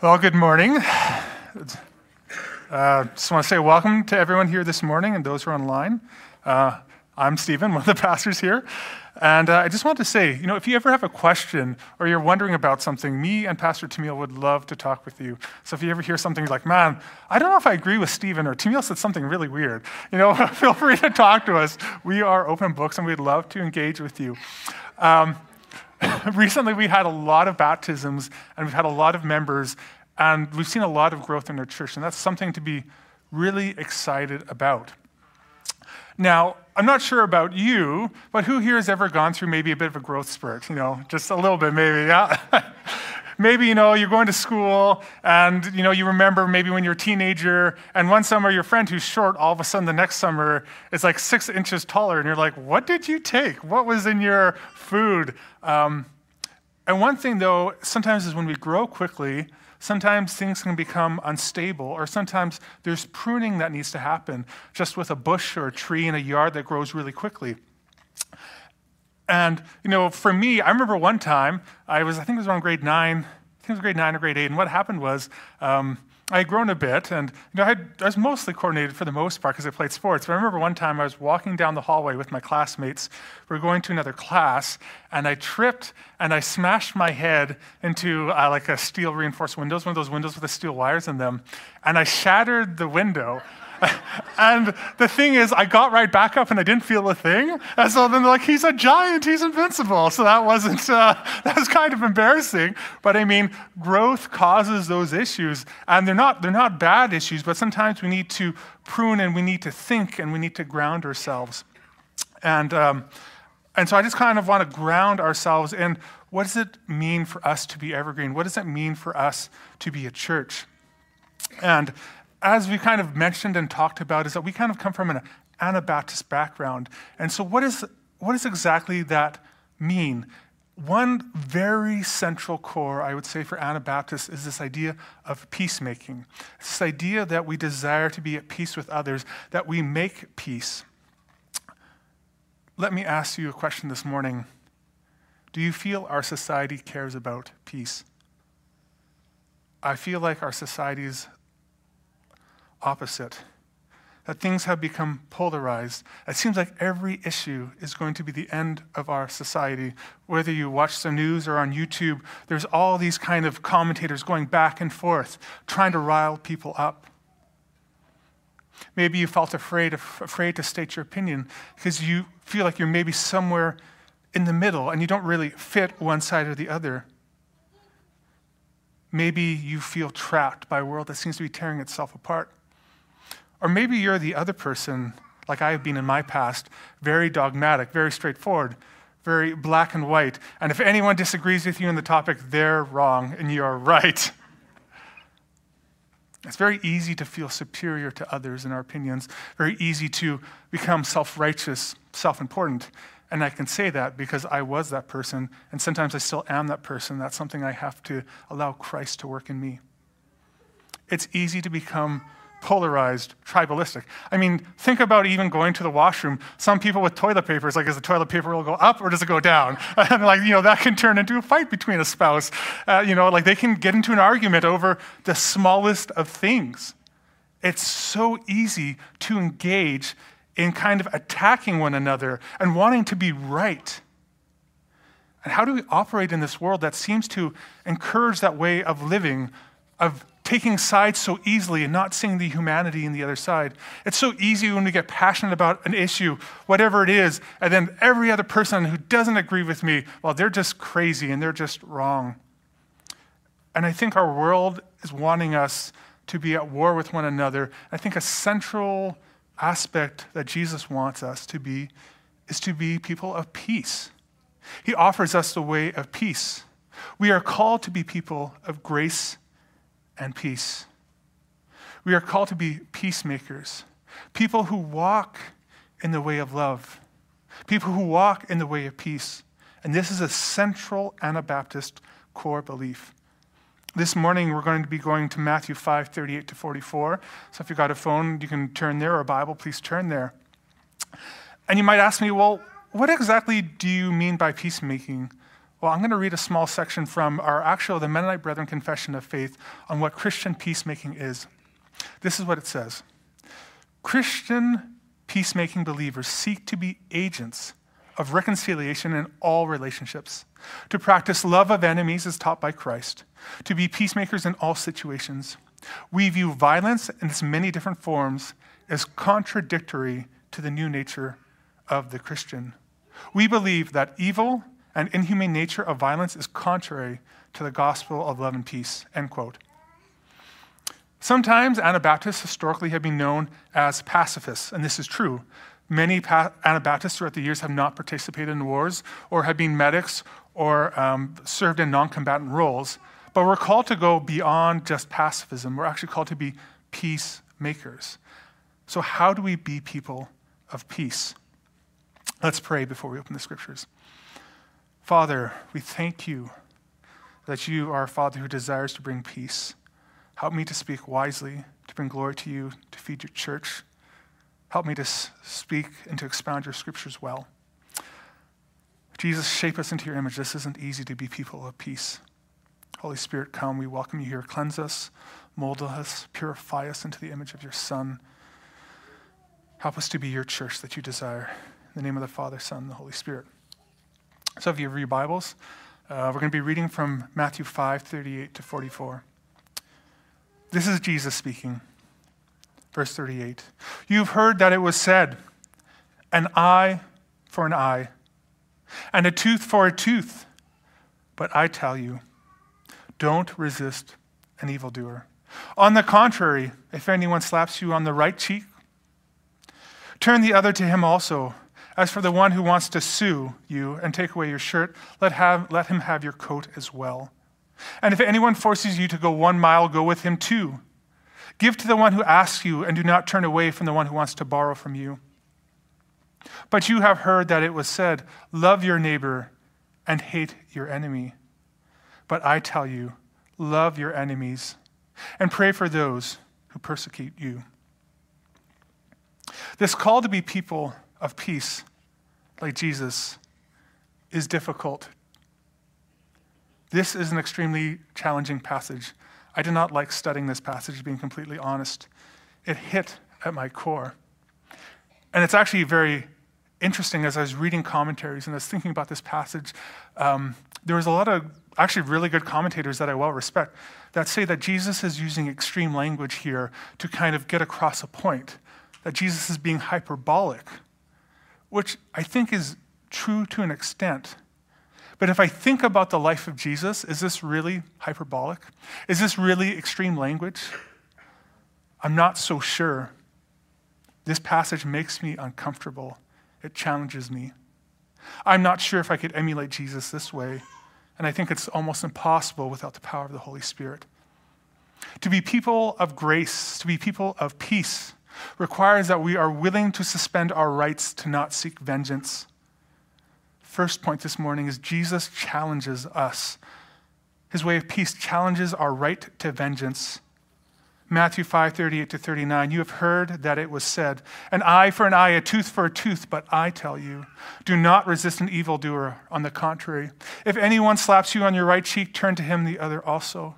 Well, good morning. Uh, just want to say welcome to everyone here this morning and those who are online. Uh, I'm Stephen, one of the pastors here. And uh, I just want to say, you know, if you ever have a question or you're wondering about something, me and Pastor Tamil would love to talk with you. So if you ever hear something like, man, I don't know if I agree with Stephen or Tamil said something really weird, you know, feel free to talk to us. We are open books and we'd love to engage with you. Um, recently we had a lot of baptisms and we've had a lot of members and we've seen a lot of growth in our church and that's something to be really excited about. Now i'm not sure about you but who here has ever gone through maybe a bit of a growth spurt? You know just a little bit maybe yeah maybe you know you're going to school and you know you remember maybe when you're a teenager and one summer your friend who's short all of a sudden the next summer is like six inches taller and you're like what did you take? What was in your food? Um, and one thing though sometimes is when we grow quickly sometimes things can become unstable or sometimes there's pruning that needs to happen just with a bush or a tree in a yard that grows really quickly and, you know, for me, I remember one time, I was, I think it was around grade nine, I think it was grade nine or grade eight, and what happened was um, I had grown a bit, and, you know, I, had, I was mostly coordinated for the most part because I played sports. But I remember one time I was walking down the hallway with my classmates. We were going to another class, and I tripped and I smashed my head into uh, like a steel reinforced windows, one of those windows with the steel wires in them, and I shattered the window. and the thing is, I got right back up and I didn't feel a thing. And so then they're like, he's a giant, he's invincible. So that wasn't, uh, that was kind of embarrassing. But I mean, growth causes those issues. And they're not, they're not bad issues, but sometimes we need to prune and we need to think and we need to ground ourselves. And, um, and so I just kind of want to ground ourselves in what does it mean for us to be evergreen? What does it mean for us to be a church? And as we kind of mentioned and talked about, is that we kind of come from an Anabaptist background. And so, what, is, what does exactly that mean? One very central core, I would say, for Anabaptists is this idea of peacemaking. It's this idea that we desire to be at peace with others, that we make peace. Let me ask you a question this morning Do you feel our society cares about peace? I feel like our society's opposite. That things have become polarized. It seems like every issue is going to be the end of our society. Whether you watch the news or on YouTube, there's all these kind of commentators going back and forth, trying to rile people up. Maybe you felt afraid, afraid to state your opinion because you feel like you're maybe somewhere in the middle and you don't really fit one side or the other. Maybe you feel trapped by a world that seems to be tearing itself apart. Or maybe you're the other person, like I've been in my past, very dogmatic, very straightforward, very black and white. And if anyone disagrees with you on the topic, they're wrong and you're right. It's very easy to feel superior to others in our opinions, very easy to become self righteous, self important. And I can say that because I was that person, and sometimes I still am that person. That's something I have to allow Christ to work in me. It's easy to become polarized, tribalistic. I mean, think about even going to the washroom. Some people with toilet paper, it's like, is the toilet paper will go up or does it go down? And like, you know, that can turn into a fight between a spouse. Uh, you know, like they can get into an argument over the smallest of things. It's so easy to engage in kind of attacking one another and wanting to be right. And how do we operate in this world that seems to encourage that way of living, of taking sides so easily and not seeing the humanity in the other side. It's so easy when we get passionate about an issue, whatever it is, and then every other person who doesn't agree with me, well, they're just crazy and they're just wrong. And I think our world is wanting us to be at war with one another. I think a central aspect that Jesus wants us to be is to be people of peace. He offers us the way of peace. We are called to be people of grace and peace. We are called to be peacemakers, people who walk in the way of love, people who walk in the way of peace. And this is a central Anabaptist core belief. This morning, we're going to be going to Matthew 5 38 to 44. So if you've got a phone, you can turn there, or a Bible, please turn there. And you might ask me, well, what exactly do you mean by peacemaking? Well, I'm going to read a small section from our actual, the Mennonite Brethren Confession of Faith on what Christian peacemaking is. This is what it says Christian peacemaking believers seek to be agents of reconciliation in all relationships, to practice love of enemies as taught by Christ, to be peacemakers in all situations. We view violence in its many different forms as contradictory to the new nature of the Christian. We believe that evil and inhumane nature of violence is contrary to the gospel of love and peace. End quote. Sometimes Anabaptists historically have been known as pacifists, and this is true. Many Anabaptists throughout the years have not participated in wars or have been medics or um, served in non combatant roles. But we're called to go beyond just pacifism. We're actually called to be peacemakers. So, how do we be people of peace? Let's pray before we open the scriptures. Father, we thank you that you are a Father who desires to bring peace. Help me to speak wisely, to bring glory to you, to feed your church. Help me to speak and to expound your scriptures well. Jesus, shape us into your image. This isn't easy to be people of peace. Holy Spirit, come. We welcome you here. Cleanse us, mold us, purify us into the image of your Son. Help us to be your church that you desire. In the name of the Father, Son, and the Holy Spirit. So if you have your Bibles, uh, we're going to be reading from Matthew 5 38 to 44. This is Jesus speaking. Verse 38. You've heard that it was said, an eye for an eye, and a tooth for a tooth. But I tell you, don't resist an evildoer. On the contrary, if anyone slaps you on the right cheek, turn the other to him also. As for the one who wants to sue you and take away your shirt, let, have, let him have your coat as well. And if anyone forces you to go one mile, go with him two. Give to the one who asks you, and do not turn away from the one who wants to borrow from you. But you have heard that it was said, Love your neighbor and hate your enemy. But I tell you, love your enemies and pray for those who persecute you. This call to be people of peace, like Jesus, is difficult. This is an extremely challenging passage. I did not like studying this passage, being completely honest. It hit at my core. And it's actually very interesting as I was reading commentaries and I was thinking about this passage. Um, there was a lot of actually really good commentators that I well respect that say that Jesus is using extreme language here to kind of get across a point, that Jesus is being hyperbolic which I think is true to an extent. But if I think about the life of Jesus, is this really hyperbolic? Is this really extreme language? I'm not so sure. This passage makes me uncomfortable. It challenges me. I'm not sure if I could emulate Jesus this way, and I think it's almost impossible without the power of the Holy Spirit. To be people of grace, to be people of peace, requires that we are willing to suspend our rights to not seek vengeance. First point this morning is Jesus challenges us. His way of peace challenges our right to vengeance. Matthew 5, 38 to 39. You have heard that it was said, an eye for an eye, a tooth for a tooth, but I tell you, do not resist an evildoer. On the contrary, if anyone slaps you on your right cheek, turn to him the other also.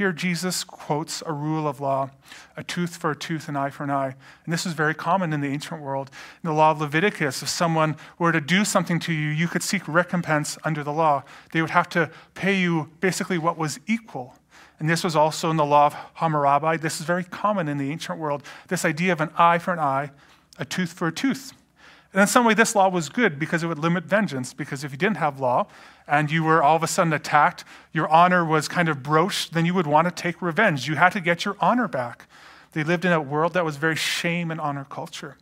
Here, Jesus quotes a rule of law a tooth for a tooth, an eye for an eye. And this was very common in the ancient world. In the law of Leviticus, if someone were to do something to you, you could seek recompense under the law. They would have to pay you basically what was equal. And this was also in the law of Hammurabi. This is very common in the ancient world this idea of an eye for an eye, a tooth for a tooth. And in some way, this law was good because it would limit vengeance. Because if you didn't have law and you were all of a sudden attacked, your honor was kind of broached, then you would want to take revenge. You had to get your honor back. They lived in a world that was very shame and honor culture.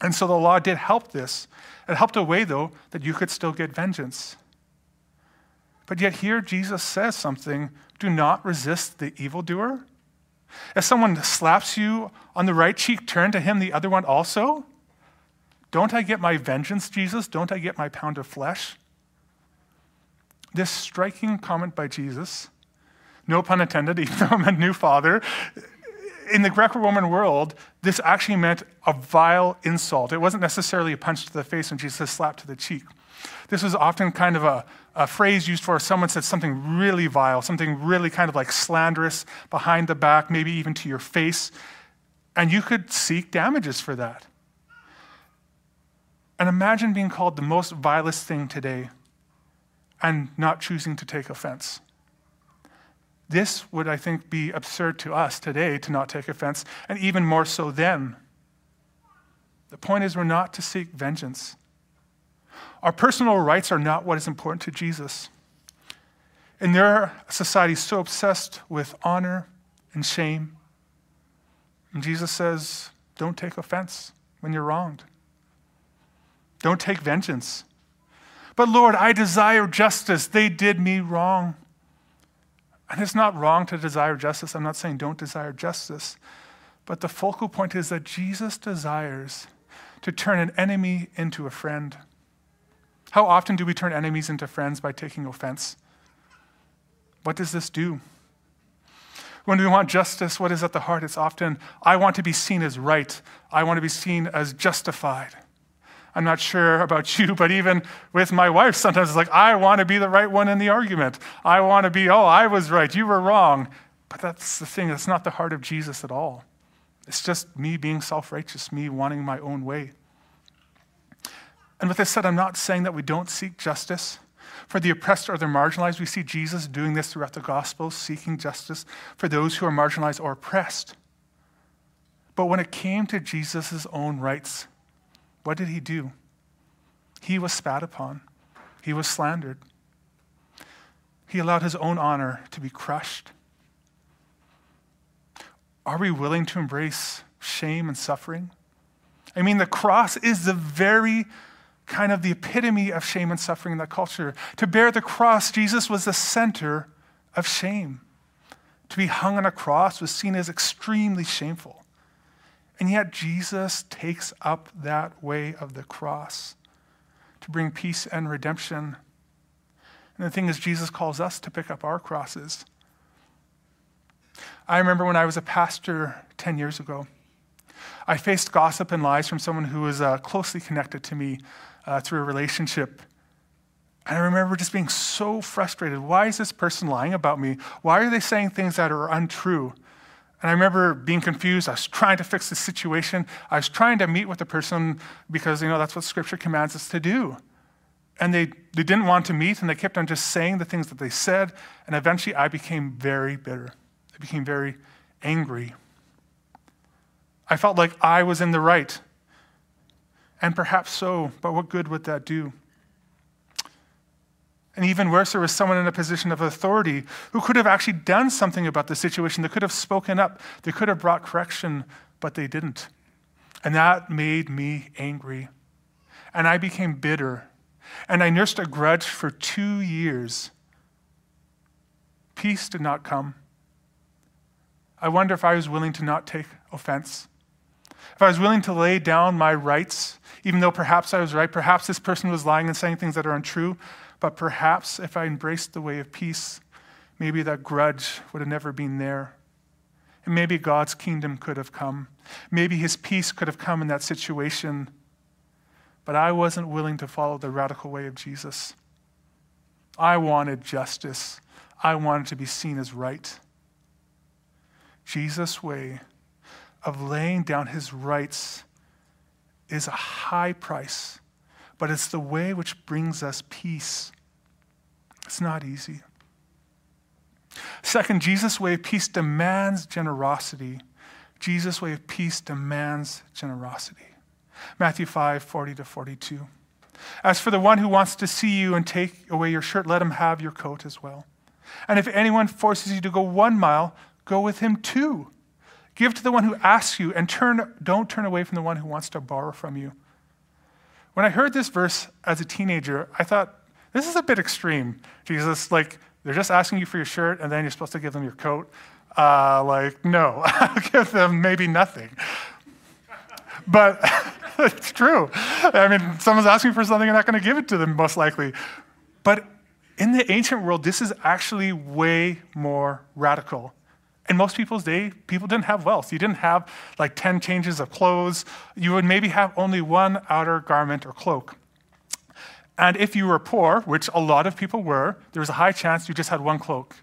And so the law did help this. It helped a way, though, that you could still get vengeance. But yet, here Jesus says something do not resist the evildoer. If someone slaps you on the right cheek, turn to him the other one also. Don't I get my vengeance, Jesus? Don't I get my pound of flesh? This striking comment by Jesus, no pun intended, even though I'm a new father, in the Greco Roman world, this actually meant a vile insult. It wasn't necessarily a punch to the face when Jesus slapped to the cheek. This was often kind of a, a phrase used for someone said something really vile, something really kind of like slanderous behind the back, maybe even to your face. And you could seek damages for that. And imagine being called the most vilest thing today and not choosing to take offense. This would, I think, be absurd to us today to not take offense, and even more so then. The point is, we're not to seek vengeance. Our personal rights are not what is important to Jesus. In their society, so obsessed with honor and shame, and Jesus says, don't take offense when you're wronged. Don't take vengeance. But Lord, I desire justice. They did me wrong. And it's not wrong to desire justice. I'm not saying don't desire justice. But the focal point is that Jesus desires to turn an enemy into a friend. How often do we turn enemies into friends by taking offense? What does this do? When we want justice, what is at the heart? It's often, I want to be seen as right. I want to be seen as justified. I'm not sure about you, but even with my wife, sometimes it's like, I want to be the right one in the argument. I want to be, oh, I was right, you were wrong. But that's the thing, that's not the heart of Jesus at all. It's just me being self righteous, me wanting my own way. And with this said, I'm not saying that we don't seek justice for the oppressed or the marginalized. We see Jesus doing this throughout the Gospels, seeking justice for those who are marginalized or oppressed. But when it came to Jesus' own rights, what did he do? He was spat upon, he was slandered. He allowed his own honor to be crushed. Are we willing to embrace shame and suffering? I mean, the cross is the very kind of the epitome of shame and suffering in that culture. To bear the cross, Jesus was the center of shame. To be hung on a cross was seen as extremely shameful. And yet, Jesus takes up that way of the cross to bring peace and redemption. And the thing is, Jesus calls us to pick up our crosses. I remember when I was a pastor 10 years ago, I faced gossip and lies from someone who was uh, closely connected to me uh, through a relationship. And I remember just being so frustrated. Why is this person lying about me? Why are they saying things that are untrue? And I remember being confused. I was trying to fix the situation. I was trying to meet with the person because, you know, that's what Scripture commands us to do. And they, they didn't want to meet, and they kept on just saying the things that they said. And eventually, I became very bitter. I became very angry. I felt like I was in the right. And perhaps so, but what good would that do? And even worse, there was someone in a position of authority who could have actually done something about the situation. They could have spoken up, they could have brought correction, but they didn't. And that made me angry. And I became bitter. And I nursed a grudge for two years. Peace did not come. I wonder if I was willing to not take offense. If I was willing to lay down my rights, even though perhaps I was right, perhaps this person was lying and saying things that are untrue, but perhaps if I embraced the way of peace, maybe that grudge would have never been there. And maybe God's kingdom could have come. Maybe his peace could have come in that situation. But I wasn't willing to follow the radical way of Jesus. I wanted justice, I wanted to be seen as right. Jesus' way of laying down his rights is a high price but it's the way which brings us peace. It's not easy. Second, Jesus' way of peace demands generosity. Jesus' way of peace demands generosity. Matthew 5 40 to 42. As for the one who wants to see you and take away your shirt, let him have your coat as well. And if anyone forces you to go one mile, go with him two. Give to the one who asks you, and turn, don't turn away from the one who wants to borrow from you. When I heard this verse as a teenager, I thought, this is a bit extreme. Jesus, like, they're just asking you for your shirt, and then you're supposed to give them your coat. Uh, like, no, I'll give them maybe nothing. But it's true. I mean, someone's asking for something, I'm not going to give it to them, most likely. But in the ancient world, this is actually way more radical in most people's day, people didn't have wealth. You didn't have like 10 changes of clothes. You would maybe have only one outer garment or cloak. And if you were poor, which a lot of people were, there was a high chance you just had one cloak.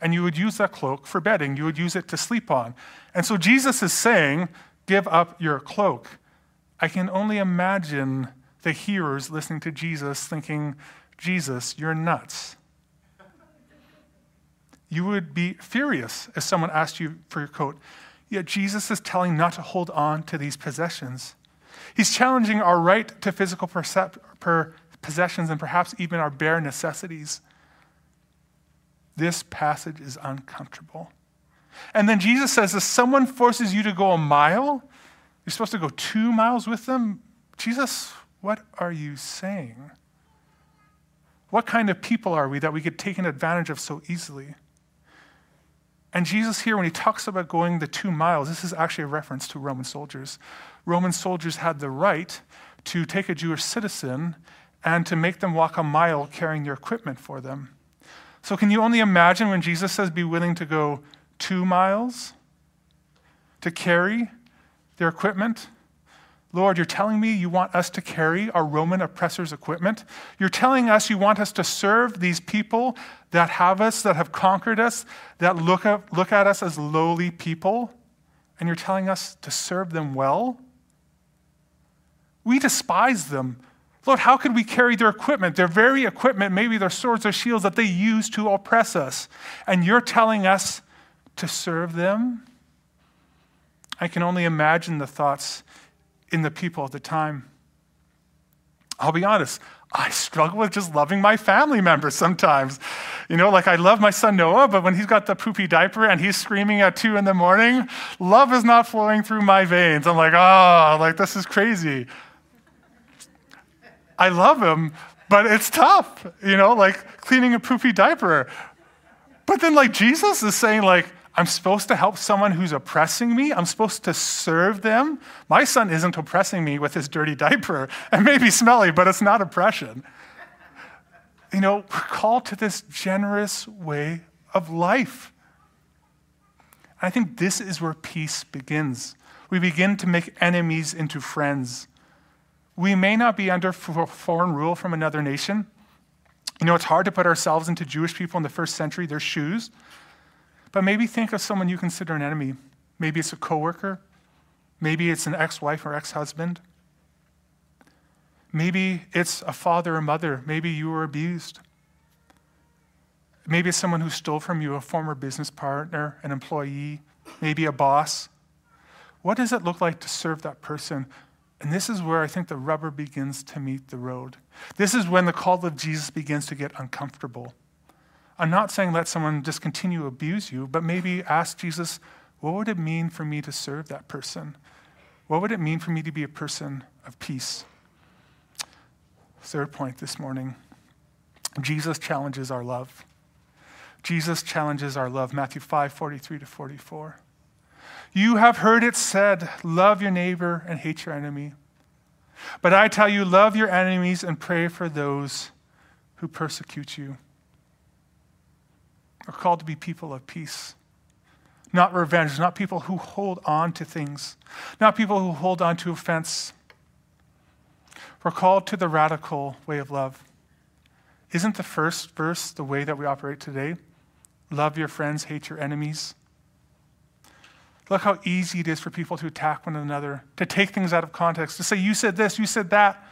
And you would use that cloak for bedding, you would use it to sleep on. And so Jesus is saying, Give up your cloak. I can only imagine the hearers listening to Jesus thinking, Jesus, you're nuts. You would be furious if someone asked you for your coat. Yet Jesus is telling not to hold on to these possessions. He's challenging our right to physical percep- per possessions and perhaps even our bare necessities. This passage is uncomfortable. And then Jesus says if someone forces you to go a mile, you're supposed to go two miles with them. Jesus, what are you saying? What kind of people are we that we get taken advantage of so easily? And Jesus, here, when he talks about going the two miles, this is actually a reference to Roman soldiers. Roman soldiers had the right to take a Jewish citizen and to make them walk a mile carrying their equipment for them. So, can you only imagine when Jesus says, be willing to go two miles to carry their equipment? Lord, you're telling me you want us to carry our Roman oppressors' equipment. You're telling us you want us to serve these people that have us, that have conquered us, that look at, look at us as lowly people. And you're telling us to serve them well? We despise them. Lord, how could we carry their equipment, their very equipment, maybe their swords or shields that they use to oppress us? And you're telling us to serve them? I can only imagine the thoughts in the people at the time. I'll be honest, I struggle with just loving my family members sometimes. You know, like I love my son Noah, but when he's got the poopy diaper and he's screaming at two in the morning, love is not flowing through my veins. I'm like, oh, like this is crazy. I love him, but it's tough, you know, like cleaning a poopy diaper. But then, like, Jesus is saying, like, I'm supposed to help someone who's oppressing me. I'm supposed to serve them. My son isn't oppressing me with his dirty diaper. It may be smelly, but it's not oppression. You know, we're called to this generous way of life. I think this is where peace begins. We begin to make enemies into friends. We may not be under foreign rule from another nation. You know, it's hard to put ourselves into Jewish people in the first century, their shoes. But maybe think of someone you consider an enemy. Maybe it's a coworker. Maybe it's an ex-wife or ex-husband. Maybe it's a father or mother. Maybe you were abused. Maybe it's someone who stole from you, a former business partner, an employee, maybe a boss. What does it look like to serve that person? And this is where I think the rubber begins to meet the road. This is when the call of Jesus begins to get uncomfortable. I'm not saying let someone just continue to abuse you, but maybe ask Jesus, what would it mean for me to serve that person? What would it mean for me to be a person of peace? Third point this morning Jesus challenges our love. Jesus challenges our love. Matthew 5 43 to 44. You have heard it said, Love your neighbor and hate your enemy. But I tell you, love your enemies and pray for those who persecute you. We're called to be people of peace, not revenge, not people who hold on to things, not people who hold on to offense. We're called to the radical way of love. Isn't the first verse the way that we operate today? Love your friends, hate your enemies. Look how easy it is for people to attack one another, to take things out of context, to say, You said this, you said that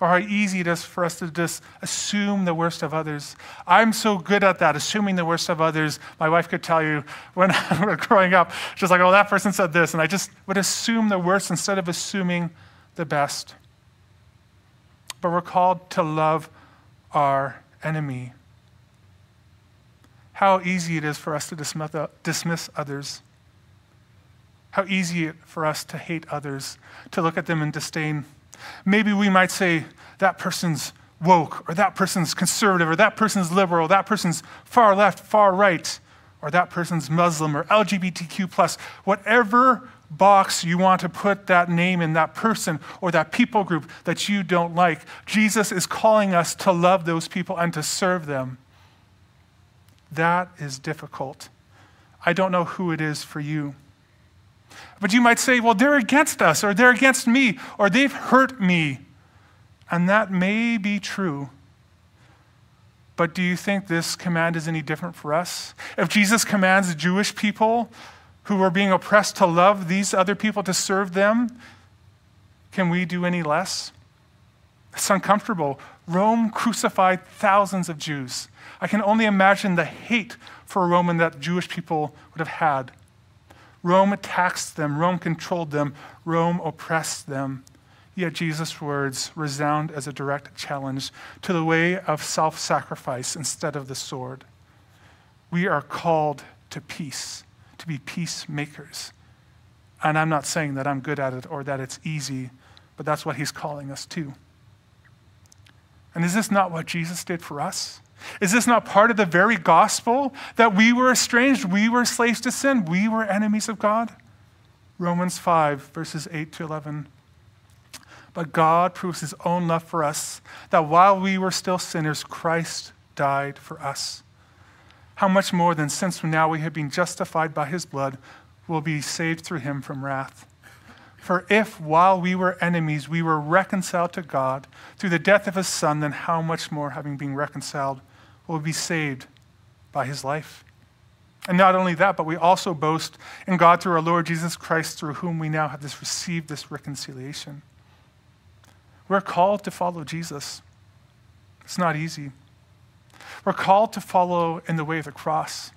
or how easy it is for us to just assume the worst of others. I'm so good at that, assuming the worst of others. My wife could tell you when we were growing up, she's like, oh, that person said this. And I just would assume the worst instead of assuming the best. But we're called to love our enemy. How easy it is for us to dismiss others. How easy for us to hate others, to look at them in disdain. Maybe we might say that person's woke, or that person's conservative, or that person's liberal, that person's far left, far right, or that person's Muslim, or LGBTQ, plus, whatever box you want to put that name in, that person, or that people group that you don't like. Jesus is calling us to love those people and to serve them. That is difficult. I don't know who it is for you. But you might say, well, they're against us, or they're against me, or they've hurt me. And that may be true. But do you think this command is any different for us? If Jesus commands Jewish people who are being oppressed to love these other people, to serve them, can we do any less? It's uncomfortable. Rome crucified thousands of Jews. I can only imagine the hate for a Roman that Jewish people would have had. Rome taxed them, Rome controlled them, Rome oppressed them. Yet Jesus' words resound as a direct challenge to the way of self sacrifice instead of the sword. We are called to peace, to be peacemakers. And I'm not saying that I'm good at it or that it's easy, but that's what he's calling us to. And is this not what Jesus did for us? Is this not part of the very gospel that we were estranged, we were slaves to sin, we were enemies of God? Romans 5, verses 8 to 11. But God proves his own love for us, that while we were still sinners, Christ died for us. How much more than since now we have been justified by his blood, will be saved through him from wrath? For if, while we were enemies, we were reconciled to God through the death of his Son, then how much more, having been reconciled, will be saved by his life? And not only that, but we also boast in God through our Lord Jesus Christ, through whom we now have this, received this reconciliation. We're called to follow Jesus. It's not easy. We're called to follow in the way of the cross.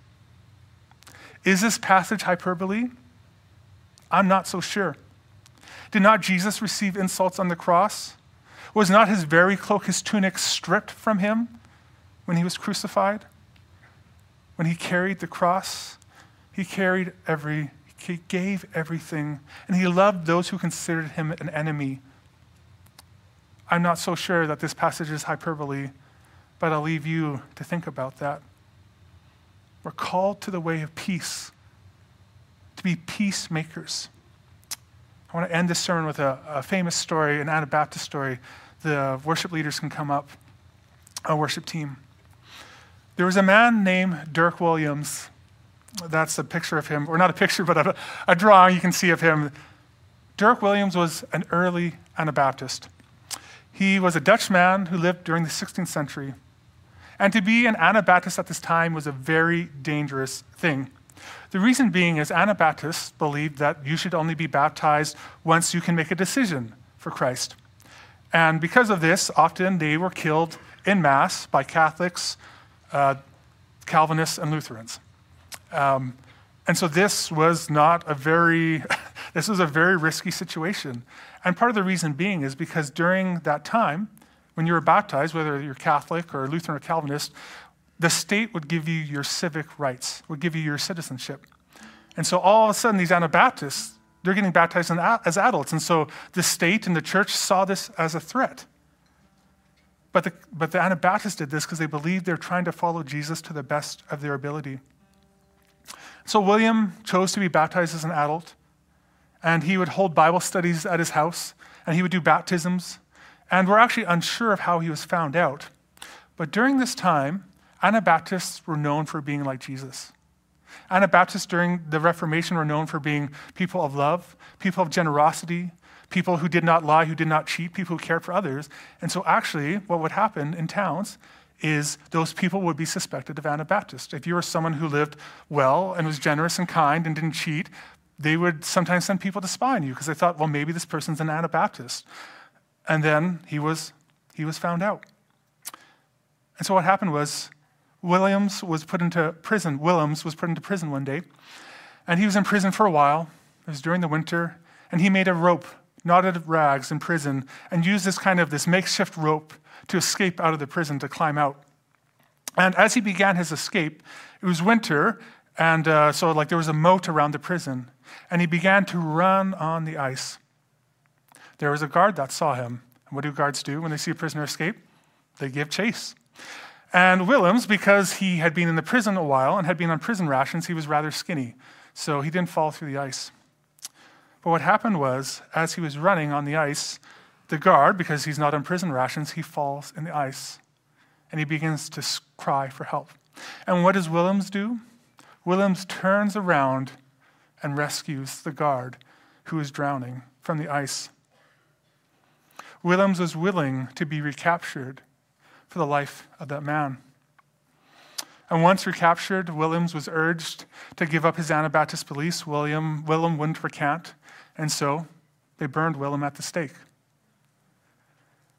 Is this passage hyperbole? I'm not so sure. Did not Jesus receive insults on the cross? Was not his very cloak, his tunic, stripped from him when he was crucified? When he carried the cross, he carried every, he gave everything, and he loved those who considered him an enemy. I'm not so sure that this passage is hyperbole, but I'll leave you to think about that. We're called to the way of peace, to be peacemakers. I want to end this sermon with a, a famous story, an Anabaptist story. The worship leaders can come up, a worship team. There was a man named Dirk Williams. That's a picture of him, or not a picture, but a, a drawing you can see of him. Dirk Williams was an early Anabaptist. He was a Dutch man who lived during the 16th century. And to be an Anabaptist at this time was a very dangerous thing. The reason being is Anabaptists believed that you should only be baptized once you can make a decision for Christ. And because of this, often they were killed in mass by Catholics, uh, Calvinists, and Lutherans. Um, and so this was not a very, this was a very risky situation. And part of the reason being is because during that time, when you were baptized, whether you're Catholic or Lutheran or Calvinist, the state would give you your civic rights, would give you your citizenship. And so all of a sudden, these Anabaptists, they're getting baptized as adults. And so the state and the church saw this as a threat. But the, but the Anabaptists did this because they believed they're trying to follow Jesus to the best of their ability. So William chose to be baptized as an adult, and he would hold Bible studies at his house, and he would do baptisms. And we're actually unsure of how he was found out. But during this time, Anabaptists were known for being like Jesus. Anabaptists during the Reformation were known for being people of love, people of generosity, people who did not lie, who did not cheat, people who cared for others. And so, actually, what would happen in towns is those people would be suspected of Anabaptist. If you were someone who lived well and was generous and kind and didn't cheat, they would sometimes send people to spy on you because they thought, well, maybe this person's an Anabaptist. And then he was, he was found out. And so what happened was Williams was put into prison. Willems was put into prison one day, and he was in prison for a while. It was during the winter, and he made a rope, knotted rags in prison, and used this kind of this makeshift rope to escape out of the prison to climb out. And as he began his escape, it was winter, and uh, so like there was a moat around the prison, and he began to run on the ice. There was a guard that saw him. And what do guards do when they see a prisoner escape? They give chase. And Willems, because he had been in the prison a while and had been on prison rations, he was rather skinny. So he didn't fall through the ice. But what happened was, as he was running on the ice, the guard, because he's not on prison rations, he falls in the ice and he begins to cry for help. And what does Willems do? Willems turns around and rescues the guard who is drowning from the ice. Willems was willing to be recaptured for the life of that man. And once recaptured, Willems was urged to give up his Anabaptist beliefs. William, Willem wouldn't recant, and so they burned Willem at the stake.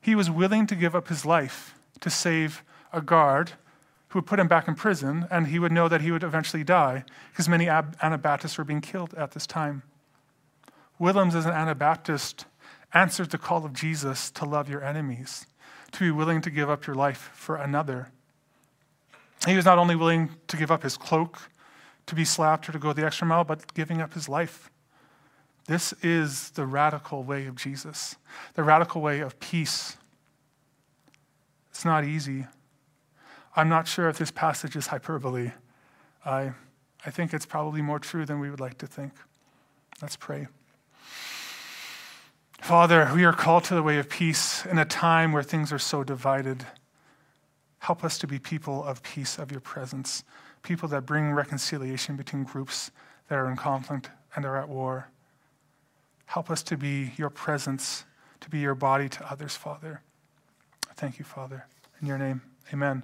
He was willing to give up his life to save a guard who would put him back in prison, and he would know that he would eventually die because many Anabaptists were being killed at this time. Willems, as an Anabaptist, answered the call of Jesus to love your enemies, to be willing to give up your life for another. He was not only willing to give up his cloak, to be slapped, or to go the extra mile, but giving up his life. This is the radical way of Jesus, the radical way of peace. It's not easy. I'm not sure if this passage is hyperbole. I, I think it's probably more true than we would like to think. Let's pray. Father, we are called to the way of peace in a time where things are so divided. Help us to be people of peace, of your presence, people that bring reconciliation between groups that are in conflict and are at war. Help us to be your presence, to be your body to others, Father. Thank you, Father. In your name, amen.